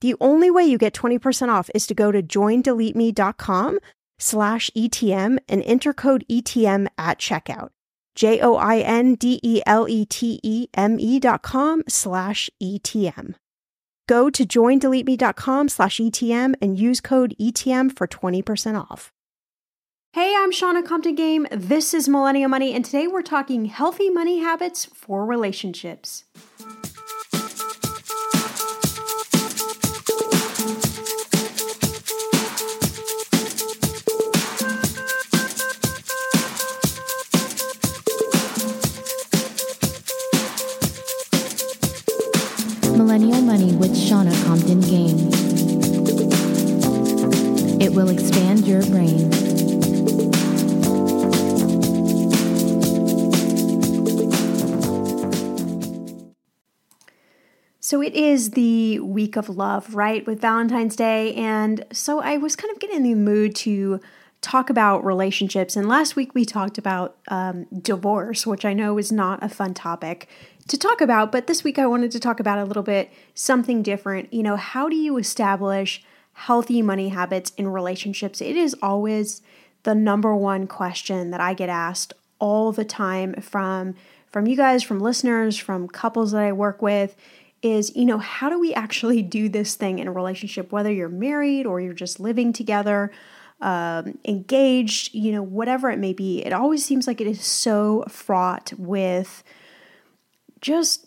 The only way you get 20% off is to go to joindeleteme.com slash ETM and enter code ETM at checkout. J O I N D E L E T E M E dot com slash ETM. Go to joindeleteme.com slash ETM and use code ETM for 20% off. Hey, I'm Shannah Compton Game. This is Millennial Money, and today we're talking healthy money habits for relationships. Compton Game. It will expand your brain. So it is the week of love, right, with Valentine's Day. And so I was kind of getting in the mood to talk about relationships. And last week we talked about um, divorce, which I know is not a fun topic to talk about, but this week I wanted to talk about a little bit something different. You know, how do you establish healthy money habits in relationships? It is always the number one question that I get asked all the time from from you guys, from listeners, from couples that I work with is, you know, how do we actually do this thing in a relationship whether you're married or you're just living together? Um, engaged, you know, whatever it may be, it always seems like it is so fraught with just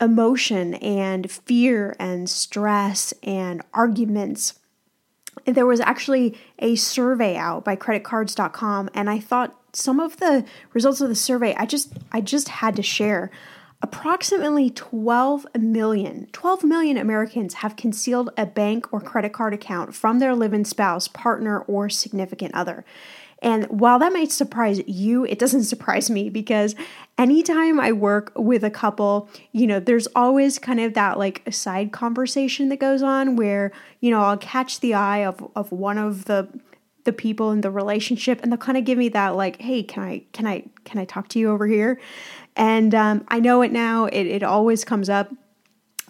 emotion and fear and stress and arguments. There was actually a survey out by creditcards.com and I thought some of the results of the survey I just I just had to share. Approximately 12 million, 12 million Americans have concealed a bank or credit card account from their live-in spouse, partner, or significant other. And while that might surprise you, it doesn't surprise me because anytime I work with a couple, you know, there's always kind of that like a side conversation that goes on where, you know, I'll catch the eye of, of one of the the people in the relationship and they'll kind of give me that like hey can i can i can i talk to you over here? And um, i know it now it, it always comes up.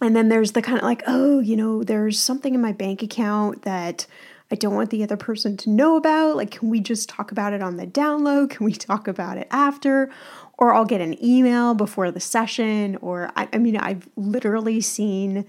And then there's the kind of like oh you know there's something in my bank account that I don't want the other person to know about. Like, can we just talk about it on the download? Can we talk about it after? Or I'll get an email before the session. Or, I, I mean, I've literally seen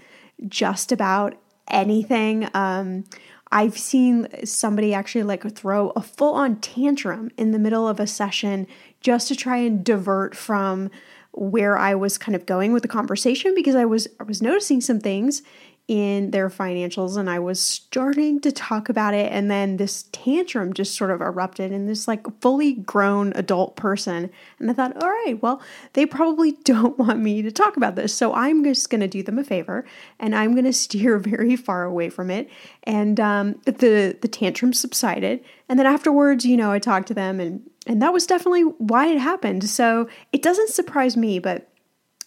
just about anything. Um, I've seen somebody actually like throw a full on tantrum in the middle of a session just to try and divert from where I was kind of going with the conversation because I was I was noticing some things in their financials and I was starting to talk about it. And then this tantrum just sort of erupted in this like fully grown adult person. And I thought all right well they probably don't want me to talk about this. So I'm just going to do them a favor and I'm going to steer very far away from it. And um, the the tantrum subsided. And then afterwards you know I talked to them and and that was definitely why it happened. So it doesn't surprise me but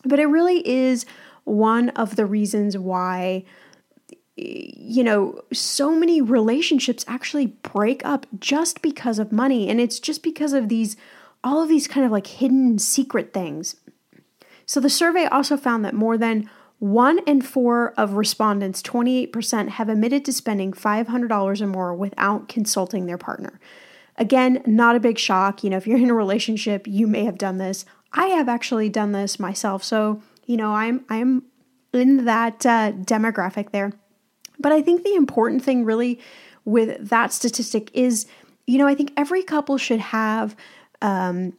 but it really is one of the reasons why you know, so many relationships actually break up just because of money. And it's just because of these, all of these kind of like hidden secret things. So the survey also found that more than one in four of respondents, 28%, have admitted to spending $500 or more without consulting their partner. Again, not a big shock. You know, if you're in a relationship, you may have done this. I have actually done this myself. So, you know, I'm I'm in that uh, demographic there. But I think the important thing really with that statistic is, you know, I think every couple should have um,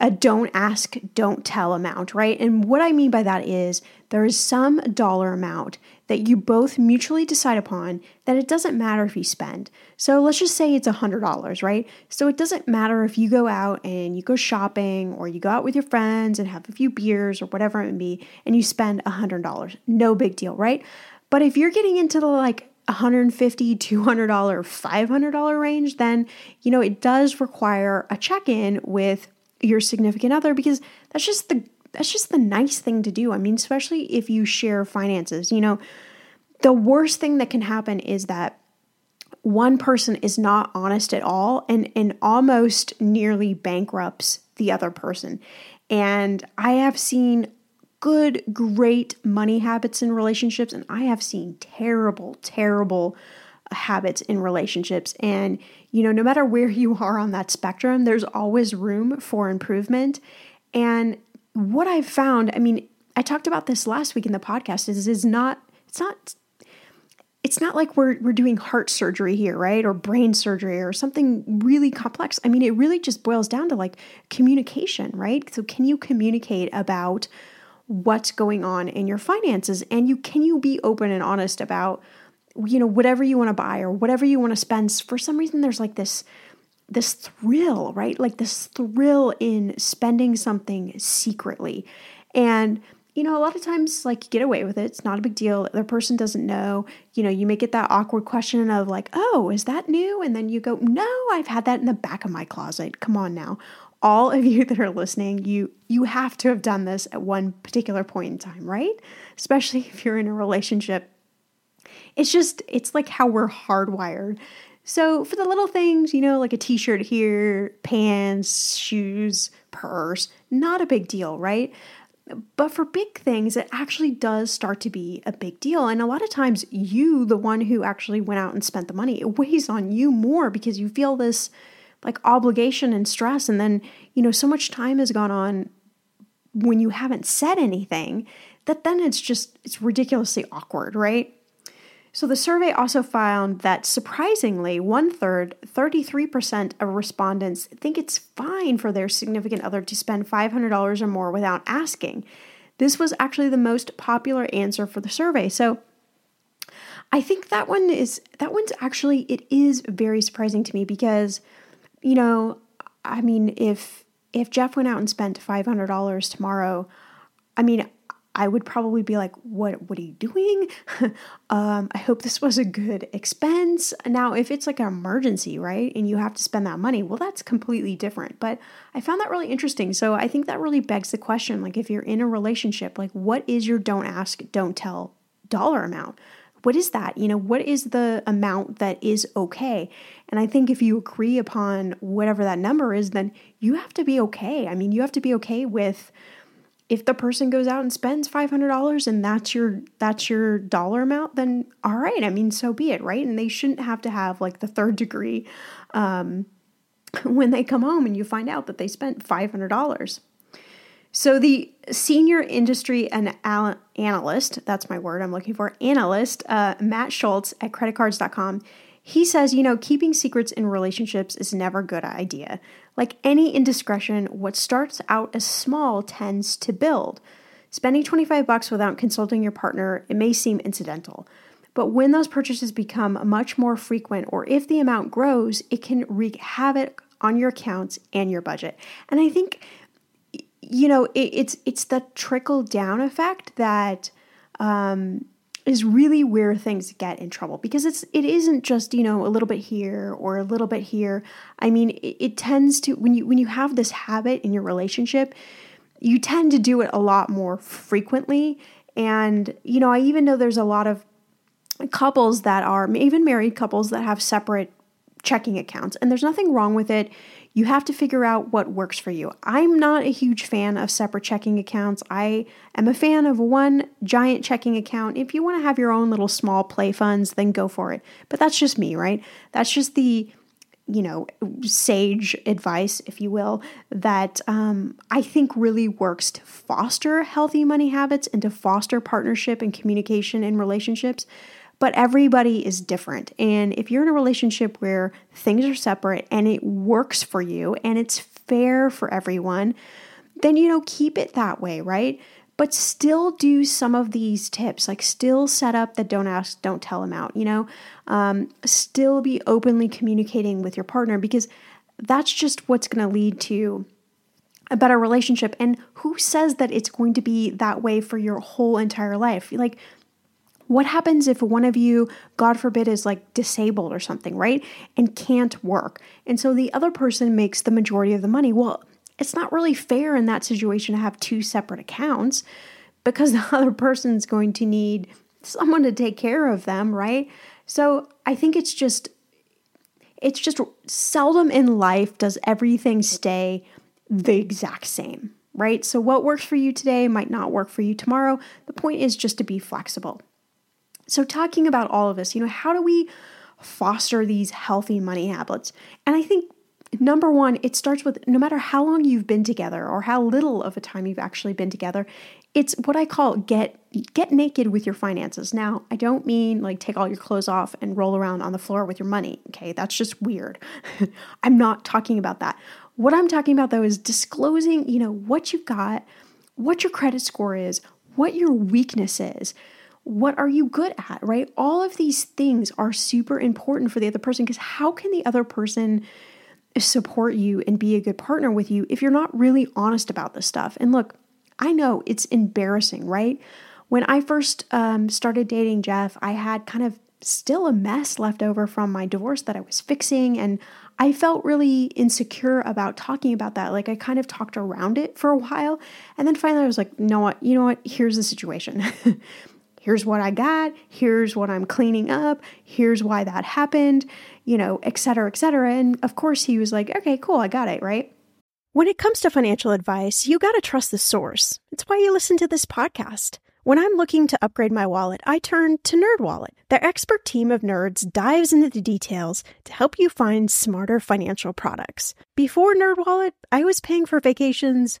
a don't ask, don't tell amount, right? And what I mean by that is there is some dollar amount that you both mutually decide upon that it doesn't matter if you spend. So let's just say it's $100, right? So it doesn't matter if you go out and you go shopping or you go out with your friends and have a few beers or whatever it may be and you spend $100. No big deal, right? But if you're getting into the like $150, $200, $500 range, then, you know, it does require a check-in with your significant other because that's just the that's just the nice thing to do. I mean, especially if you share finances. You know, the worst thing that can happen is that one person is not honest at all and and almost nearly bankrupts the other person. And I have seen good, great money habits in relationships, and I have seen terrible, terrible habits in relationships. And, you know, no matter where you are on that spectrum, there's always room for improvement. And what I've found, I mean, I talked about this last week in the podcast, is is not, it's not it's not like we're we're doing heart surgery here, right? Or brain surgery or something really complex. I mean, it really just boils down to like communication, right? So can you communicate about what's going on in your finances and you can you be open and honest about you know whatever you want to buy or whatever you want to spend for some reason there's like this this thrill right? Like this thrill in spending something secretly. And you know a lot of times like get away with it. It's not a big deal. The person doesn't know. You know you may get that awkward question of like oh is that new? And then you go no i've had that in the back of my closet. Come on now. All of you that are listening, you you have to have done this at one particular point in time, right? Especially if you're in a relationship. It's just it's like how we're hardwired. So for the little things, you know, like a t-shirt here, pants, shoes, purse, not a big deal, right? But for big things, it actually does start to be a big deal. And a lot of times, you, the one who actually went out and spent the money, it weighs on you more because you feel this like obligation and stress. And then, you know, so much time has gone on when you haven't said anything that then it's just, it's ridiculously awkward, right? So the survey also found that surprisingly, one third, 33% of respondents think it's fine for their significant other to spend $500 or more without asking. this was actually the most popular answer for the survey. So I think that one is that one's actually it is very surprising to me because you know, I mean if if Jeff went out and spent $500 tomorrow, I mean, I would probably be like, "What? What are you doing? um, I hope this was a good expense." Now, if it's like an emergency, right, and you have to spend that money, well, that's completely different. But I found that really interesting. So I think that really begs the question: like, if you're in a relationship, like, what is your don't ask, don't tell dollar amount? What is that? You know, what is the amount that is okay? And I think if you agree upon whatever that number is, then you have to be okay. I mean, you have to be okay with if the person goes out and spends $500 and that's your that's your dollar amount then all right i mean so be it right? And they shouldn't have to have like the third degree um, when they come home and you find out that they spent $500 so the senior industry and analyst that's my word i'm looking for analyst uh, matt schulz at creditcards.com he says, you know, keeping secrets in relationships is never a good idea. Like any indiscretion, what starts out as small tends to build. Spending 25 bucks without consulting your partner, it may seem incidental. But when those purchases become much more frequent or if the amount grows, it can wreak havoc on your accounts and your budget. And I think you know, it, it's it's the trickle down effect that um, is really where things get in trouble because it's it isn't just you know a little bit here or a little bit here. I mean it, it, tends to when you when you have this habit in your relationship you tend to do it a lot more frequently. And you know i even know there's a lot of couples that are even married couples that have separate checking accounts and there's nothing wrong with it you have to figure out what works for you. I'm not a huge fan of separate checking accounts. I am a fan of one giant checking account. If you want to have your own little small play funds, then go for it. But that's just me, right? That's just the you know, sage advice, if you will, that um, I think really works to foster healthy money habits and to foster partnership and communication in relationships. But everybody is different. And if you're in a relationship where things are separate and it works for you and it's fair for everyone, then, you know, keep it that way, right? But still do some of these tips, like still set up the don't ask, don't tell amount, you know, um, still be openly communicating with your partner because that's just what's going to lead to a better relationship. And who says that it's going to be that way for your whole entire life? Like, what happens if one of you, God forbid, is like disabled or something, right? And can't work. And so the other person makes the majority of the money. Well, it's not really fair in that situation to have two separate accounts because the other person's going to need someone to take care of them, right? So I think it's just it's just seldom in life does everything stay the exact same, right? So what works for you today might not work for you tomorrow. The point is just to be flexible. So, talking about all of this, you know, how do we foster these healthy money habits? And I think number one, it starts with no matter how long you've been together or how little of a time you've actually been together, it's what I call get get naked with your finances. Now, I don't mean like take all your clothes off and roll around on the floor with your money. Okay, that's just weird. I'm not talking about that. What I'm talking about though is disclosing, you know, what you've got, what your credit score is, what your weakness is what are you good at, right? All of these things are super important for the other person because how can the other person support you and be a good partner with you if you're not really honest about this stuff? And look, I know it's embarrassing, right? When I first um, started dating Jeff, I had kind of still a mess left over from my divorce that I was fixing. And I felt really insecure about talking about that. Like I kind of talked around it for a while. And then finally I was like, no, you know what? Here's the situation. here's what I got, here's what I'm cleaning up, here's why that happened, you know, et cetera, et cetera. And of course, he was like, okay, cool, I got it, right? When it comes to financial advice, you got to trust the source. It's why you listen to this podcast. When I'm looking to upgrade my wallet, I turn to NerdWallet. Their expert team of nerds dives into the details to help you find smarter financial products. Before NerdWallet, I was paying for vacations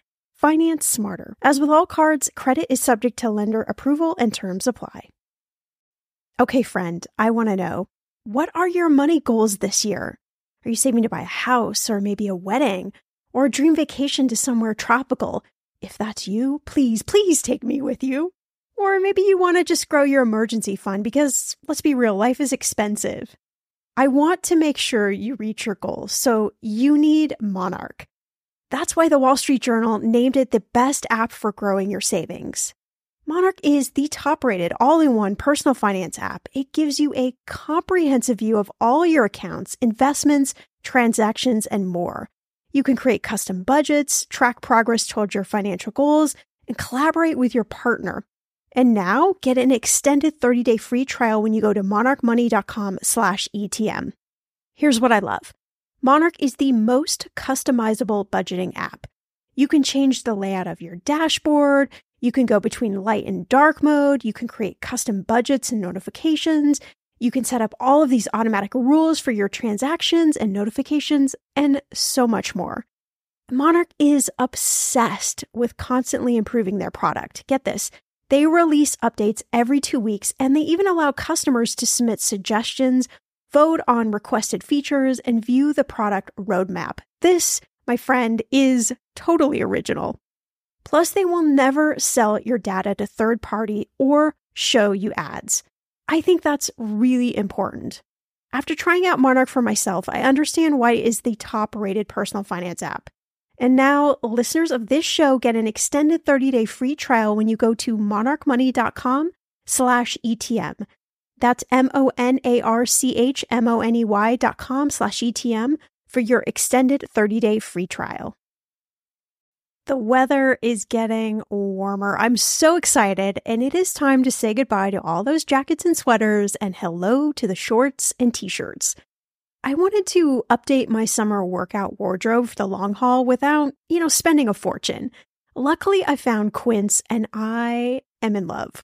Finance smarter. As with all cards, credit is subject to lender approval and terms apply. Okay, friend, I want to know what are your money goals this year? Are you saving to buy a house or maybe a wedding or a dream vacation to somewhere tropical? If that's you, please, please take me with you. Or maybe you want to just grow your emergency fund because let's be real, life is expensive. I want to make sure you reach your goals, so you need Monarch. That's why the Wall Street Journal named it the best app for growing your savings. Monarch is the top rated all in one personal finance app. It gives you a comprehensive view of all your accounts, investments, transactions, and more. You can create custom budgets, track progress towards your financial goals, and collaborate with your partner. And now get an extended 30-day free trial when you go to monarchmoney.com slash ETM. Here's what I love. Monarch is the most customizable budgeting app. You can change the layout of your dashboard, you can go between light and dark mode. You can create custom budgets and notifications. You can set up all of these automatic rules for your transactions and notifications, and so much more. Monarch is obsessed with constantly improving their product. Get this. They release updates every two weeks, and they even allow customers to submit suggestions, vote on requested features, and view the product roadmap. This, my friend, is totally original. Plus, they will never sell your data to third party or show you ads. I think that's really important. After trying out Monarch for myself, I understand why it is the top rated personal finance app. And now listeners of this show get an extended 30-day free trial when you go to monarchmoney.com slash ETM. That's M-O-N-A-R-C-H-M-O-N-E-Y dot com slash ETM for your extended 30-day free trial. The weather is getting warmer. I'm so excited, and it is time to say goodbye to all those jackets and sweaters and hello to the shorts and t shirts. I wanted to update my summer workout wardrobe for the long haul without, you know, spending a fortune. Luckily, I found Quince and I am in love.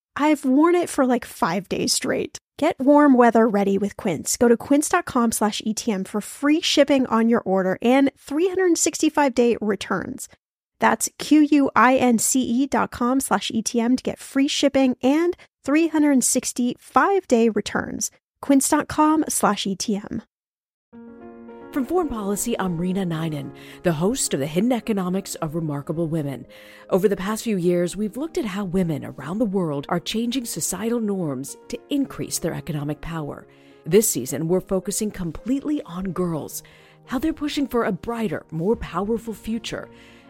I've worn it for like five days straight. Get warm weather ready with Quince. Go to quince.com slash ETM for free shipping on your order and 365 day returns. That's Q-U-I-N-C-E dot com slash ETM to get free shipping and 365 day returns. Quince.com slash ETM. From Foreign Policy, I'm Reena Ninan, the host of The Hidden Economics of Remarkable Women. Over the past few years, we've looked at how women around the world are changing societal norms to increase their economic power. This season, we're focusing completely on girls, how they're pushing for a brighter, more powerful future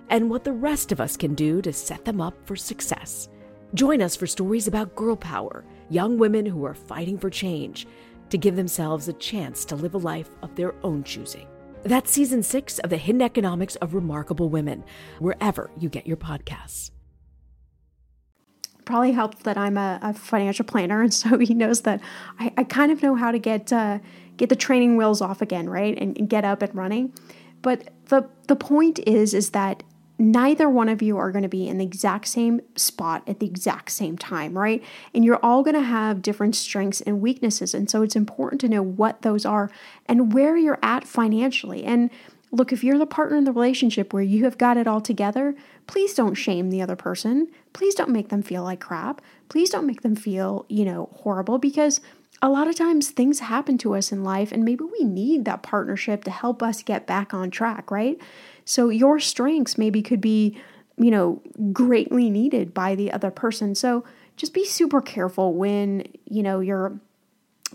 and what the rest of us can do to set them up for success. Join us for stories about girl power, young women who are fighting for change to give themselves a chance to live a life of their own choosing. That's season six of The Hidden Economics of Remarkable Women, wherever you get your podcasts. Probably helped that I'm a, a financial planner, and so he knows that I, I kind of know how to get uh, get the training wheels off again, right, and, and get up and running. But the the point is, is that neither one of you are going to be in the exact same spot at the exact same time, right? And you're all going to have different strengths and weaknesses. And so it's important to know what those are and where you're at financially. And look, if you're the partner in the relationship where you have got it all together, please don't shame the other person. Please don't make them feel like crap. Please don't make them feel, you know, horrible because a lot of times things happen to us in life and maybe we need that partnership to help us get back on track, right? So your strengths maybe could be, you know, greatly needed by the other person. So just be super careful when, you know, you're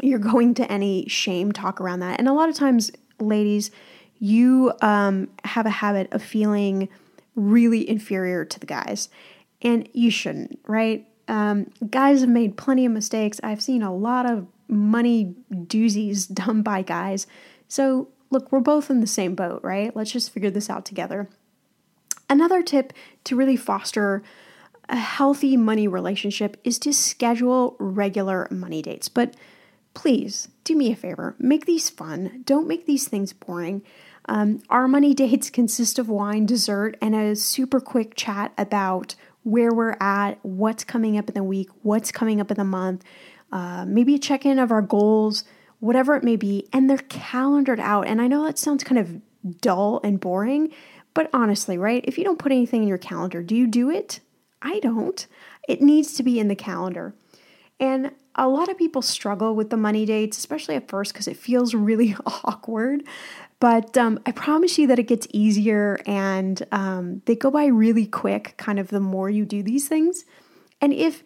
you're going to any shame talk around that. And a lot of times ladies, you um, have a habit of feeling really inferior to the guys, and you shouldn't, right? Um, guys have made plenty of mistakes. I've seen a lot of money doozies done by guys. So, look, we're both in the same boat, right? Let's just figure this out together. Another tip to really foster a healthy money relationship is to schedule regular money dates. But please do me a favor make these fun, don't make these things boring. Um, our money dates consist of wine, dessert, and a super quick chat about where we're at, what's coming up in the week, what's coming up in the month, uh, maybe a check in of our goals, whatever it may be. And they're calendared out. And I know that sounds kind of dull and boring, but honestly, right? If you don't put anything in your calendar, do you do it? I don't. It needs to be in the calendar. And a lot of people struggle with the money dates, especially at first, because it feels really awkward. But um, I promise you that it gets easier and um, they go by really quick, kind of the more you do these things. And if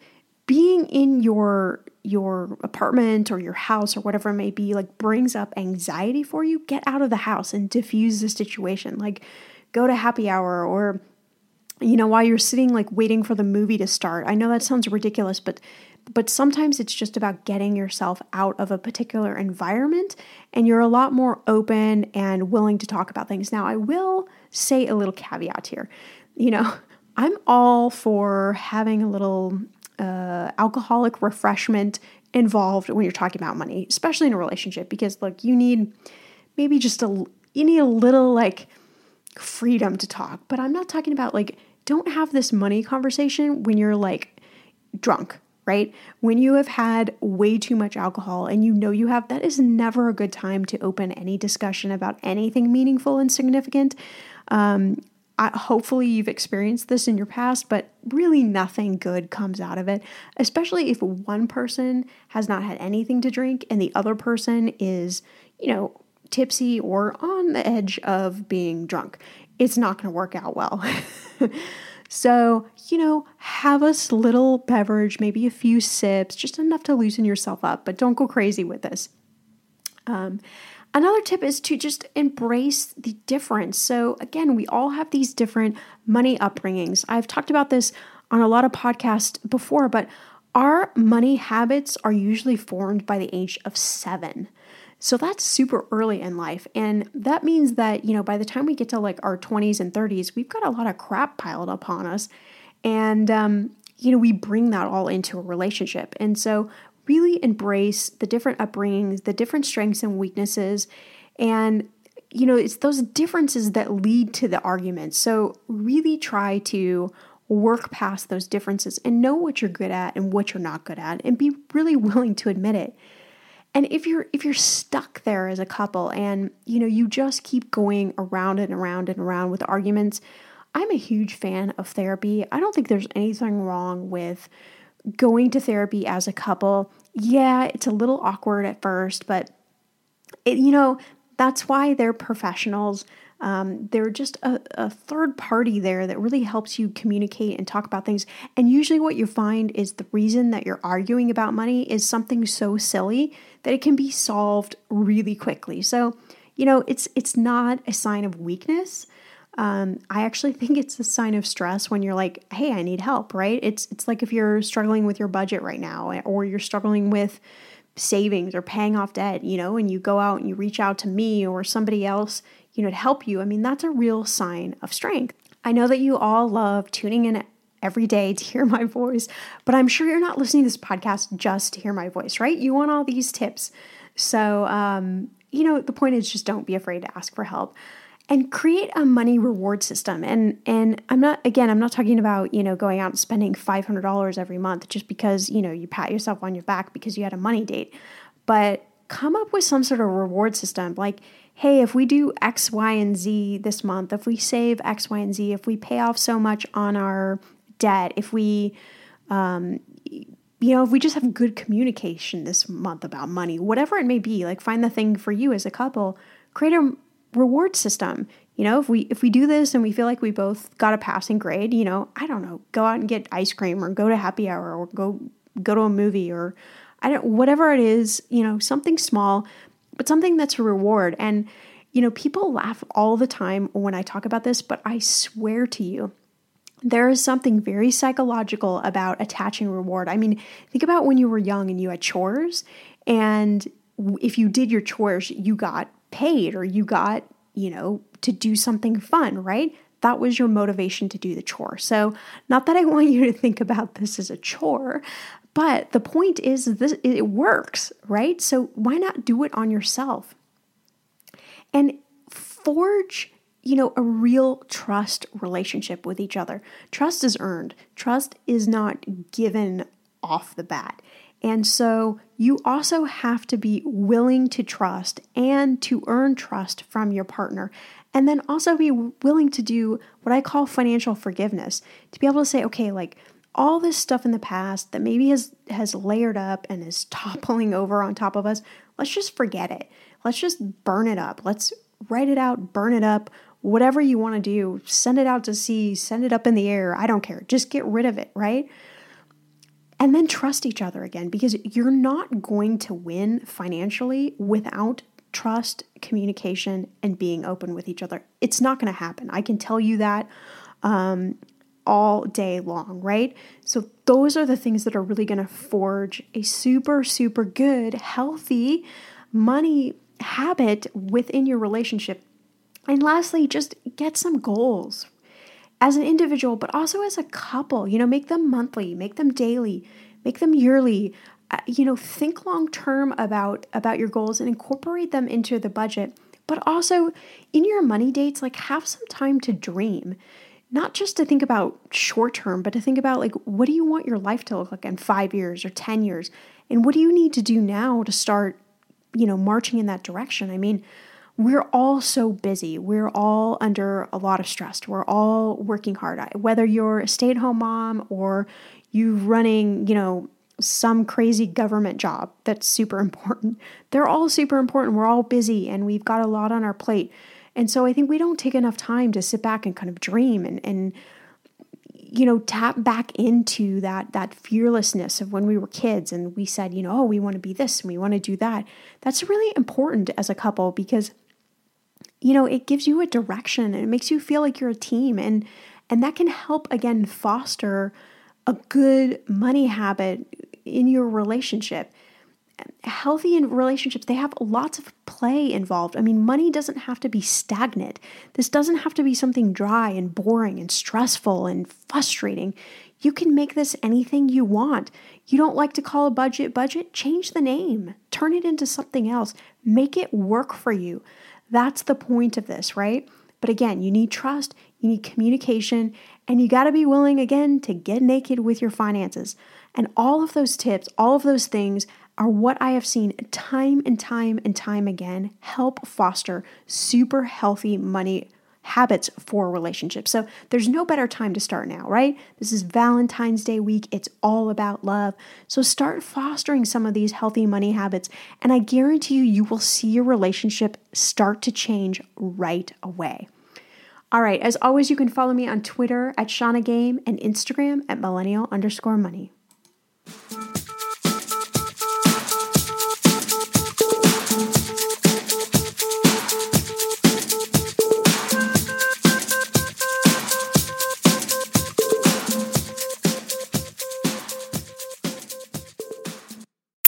being in your your apartment or your house or whatever it may be like brings up anxiety for you, get out of the house and diffuse the situation. Like go to happy hour or you know while you're sitting like waiting for the movie to start. I know that sounds ridiculous, but but sometimes it's just about getting yourself out of a particular environment and you're a lot more open and willing to talk about things. Now, I will say a little caveat here. You know, I'm all for having a little uh, alcoholic refreshment involved when you're talking about money, especially in a relationship, because look, you need maybe just a you need a little like freedom to talk. But I'm not talking about like don't have this money conversation when you're like drunk right? When you have had way too much alcohol and you know you have, that is never a good time to open any discussion about anything meaningful and significant. Um, I, hopefully, you've experienced this in your past, but really nothing good comes out of it, especially if one person has not had anything to drink and the other person is, you know, tipsy or on the edge of being drunk. It's not going to work out well. So, you know, have a little beverage, maybe a few sips, just enough to loosen yourself up, but don't go crazy with this. Um, another tip is to just embrace the difference. So, again, we all have these different money upbringings. I've talked about this on a lot of podcasts before, but our money habits are usually formed by the age of seven. So that's super early in life. And that means that, you know, by the time we get to like our 20s and 30s, we've got a lot of crap piled upon us. And, um, you know, we bring that all into a relationship. And so really embrace the different upbringings, the different strengths and weaknesses. And, you know, it's those differences that lead to the arguments. So really try to work past those differences and know what you're good at and what you're not good at and be really willing to admit it. And if you're if you're stuck there as a couple and you know you just keep going around and around and around with arguments, I'm a huge fan of therapy. I don't think there's anything wrong with going to therapy as a couple. Yeah, it's a little awkward at first, but it, you know, that's why they're professionals. Um, they're just a, a, third party there that really helps you communicate and talk about things. And usually, what you find is the reason that you're arguing about money is something so silly that it can be solved really quickly. So, you know, it's it's not a sign of weakness. Um, I actually think it's a sign of stress when you're like, "Hey, I need help." Right? It's it's like if you're struggling with your budget right now, or you're struggling with savings or paying off debt, you know, and you go out and you reach out to me or somebody else you know, to help you, I mean, that's a real sign of strength. I know that you all love tuning in every day to hear my voice, but I'm sure you're not listening to this podcast just to hear my voice, right? You want all these tips. So, um, you know, the point is just don't be afraid to ask for help and create a money reward system. And and I'm not again, I'm not talking about, you know, going out and spending $500 every month just because, you know, you pat yourself on your back because you had a money date. But come up with some sort of reward system. Like, hey, if we do X, Y, and Z this month, if we save X, Y, and Z, if we pay off so much on our debt, if we, um, you know, if we just have good communication this month about money, whatever it may be, like find the thing for you as a couple, create a reward system. You know, if we if we do this and we feel like we both got a passing grade, you know, I don't know, go out and get ice cream or go to happy hour or go go to a movie or I don't whatever it is, you know, something small, but something that's a reward. And you know, people laugh all the time when I talk about this, but I swear to you, there is something very psychological about attaching reward. I mean, think about when you were young and you had chores, and if you did your chores, you got paid or you got, you know, to do something fun, right? That was your motivation to do the chore. So, not that I want you to think about this as a chore, but the point is this it works, right? So, why not do it on yourself? And forge you know, a real trust relationship with each other. Trust is earned, trust is not given off the bat. And so you also have to be willing to trust and to earn trust from your partner. And then also be willing to do what I call financial forgiveness to be able to say, okay, like all this stuff in the past that maybe has has layered up and is toppling over on top of us, let's just forget it. Let's just burn it up. Let's write it out, burn it up, whatever you want to do, send it out to sea, send it up in the air. I don't care. Just get rid of it, right? And then trust each other again because you're not going to win financially without trust, communication, and being open with each other. It's not going to happen. I can tell you that um, all day long, right? So, those are the things that are really going to forge a super, super good, healthy money habit within your relationship and lastly, just get some goals as an individual, but also as a couple. You know, make them monthly, make them daily, make them yearly. Uh, you know, think long term about about your goals and incorporate them into the budget. But also in your money dates, like have some time to dream. Not just to think about short term, but to think about like what do you want your life to look like in 5 years or 10 years? And what do you need to do now to start, you know, marching in that direction? I mean, we're all so busy. We're all under a lot of stress. We're all working hard. Whether you're a stay at home mom or you're running, you know, some crazy government job that's super important. They're all super important. We're all busy and we've got a lot on our plate. And so I think we don't take enough time to sit back and kind of dream and, and you know tap back into that that fearlessness of when we were kids and we said you know oh we want to be this and we want to do that that's really important as a couple because you know, it gives you a direction and it makes you feel like you're a team and and that can help again foster a good money habit in your relationship. Healthy in relationships, they have lots of play involved. I mean, money doesn't have to be stagnant. This doesn't have to be something dry and boring and stressful and frustrating. You can make this anything you want. You don't like to call a budget budget? Change the name. Turn it into something else. Make it work for you. That's the point of this, right? But again, you need trust, you need communication, and you got to be willing again to get naked with your finances. And all of those tips, all of those things are what I have seen time and time and time again help foster super healthy money habits for relationships. So there's no better time to start now, right? This is Valentine's Day week. It's all about love. So start fostering some of these healthy money habits, and I guarantee you, you will see your relationship start to change right away. All right, as always, you can follow me on Twitter at Shannah Game and Instagram at millennial underscore money.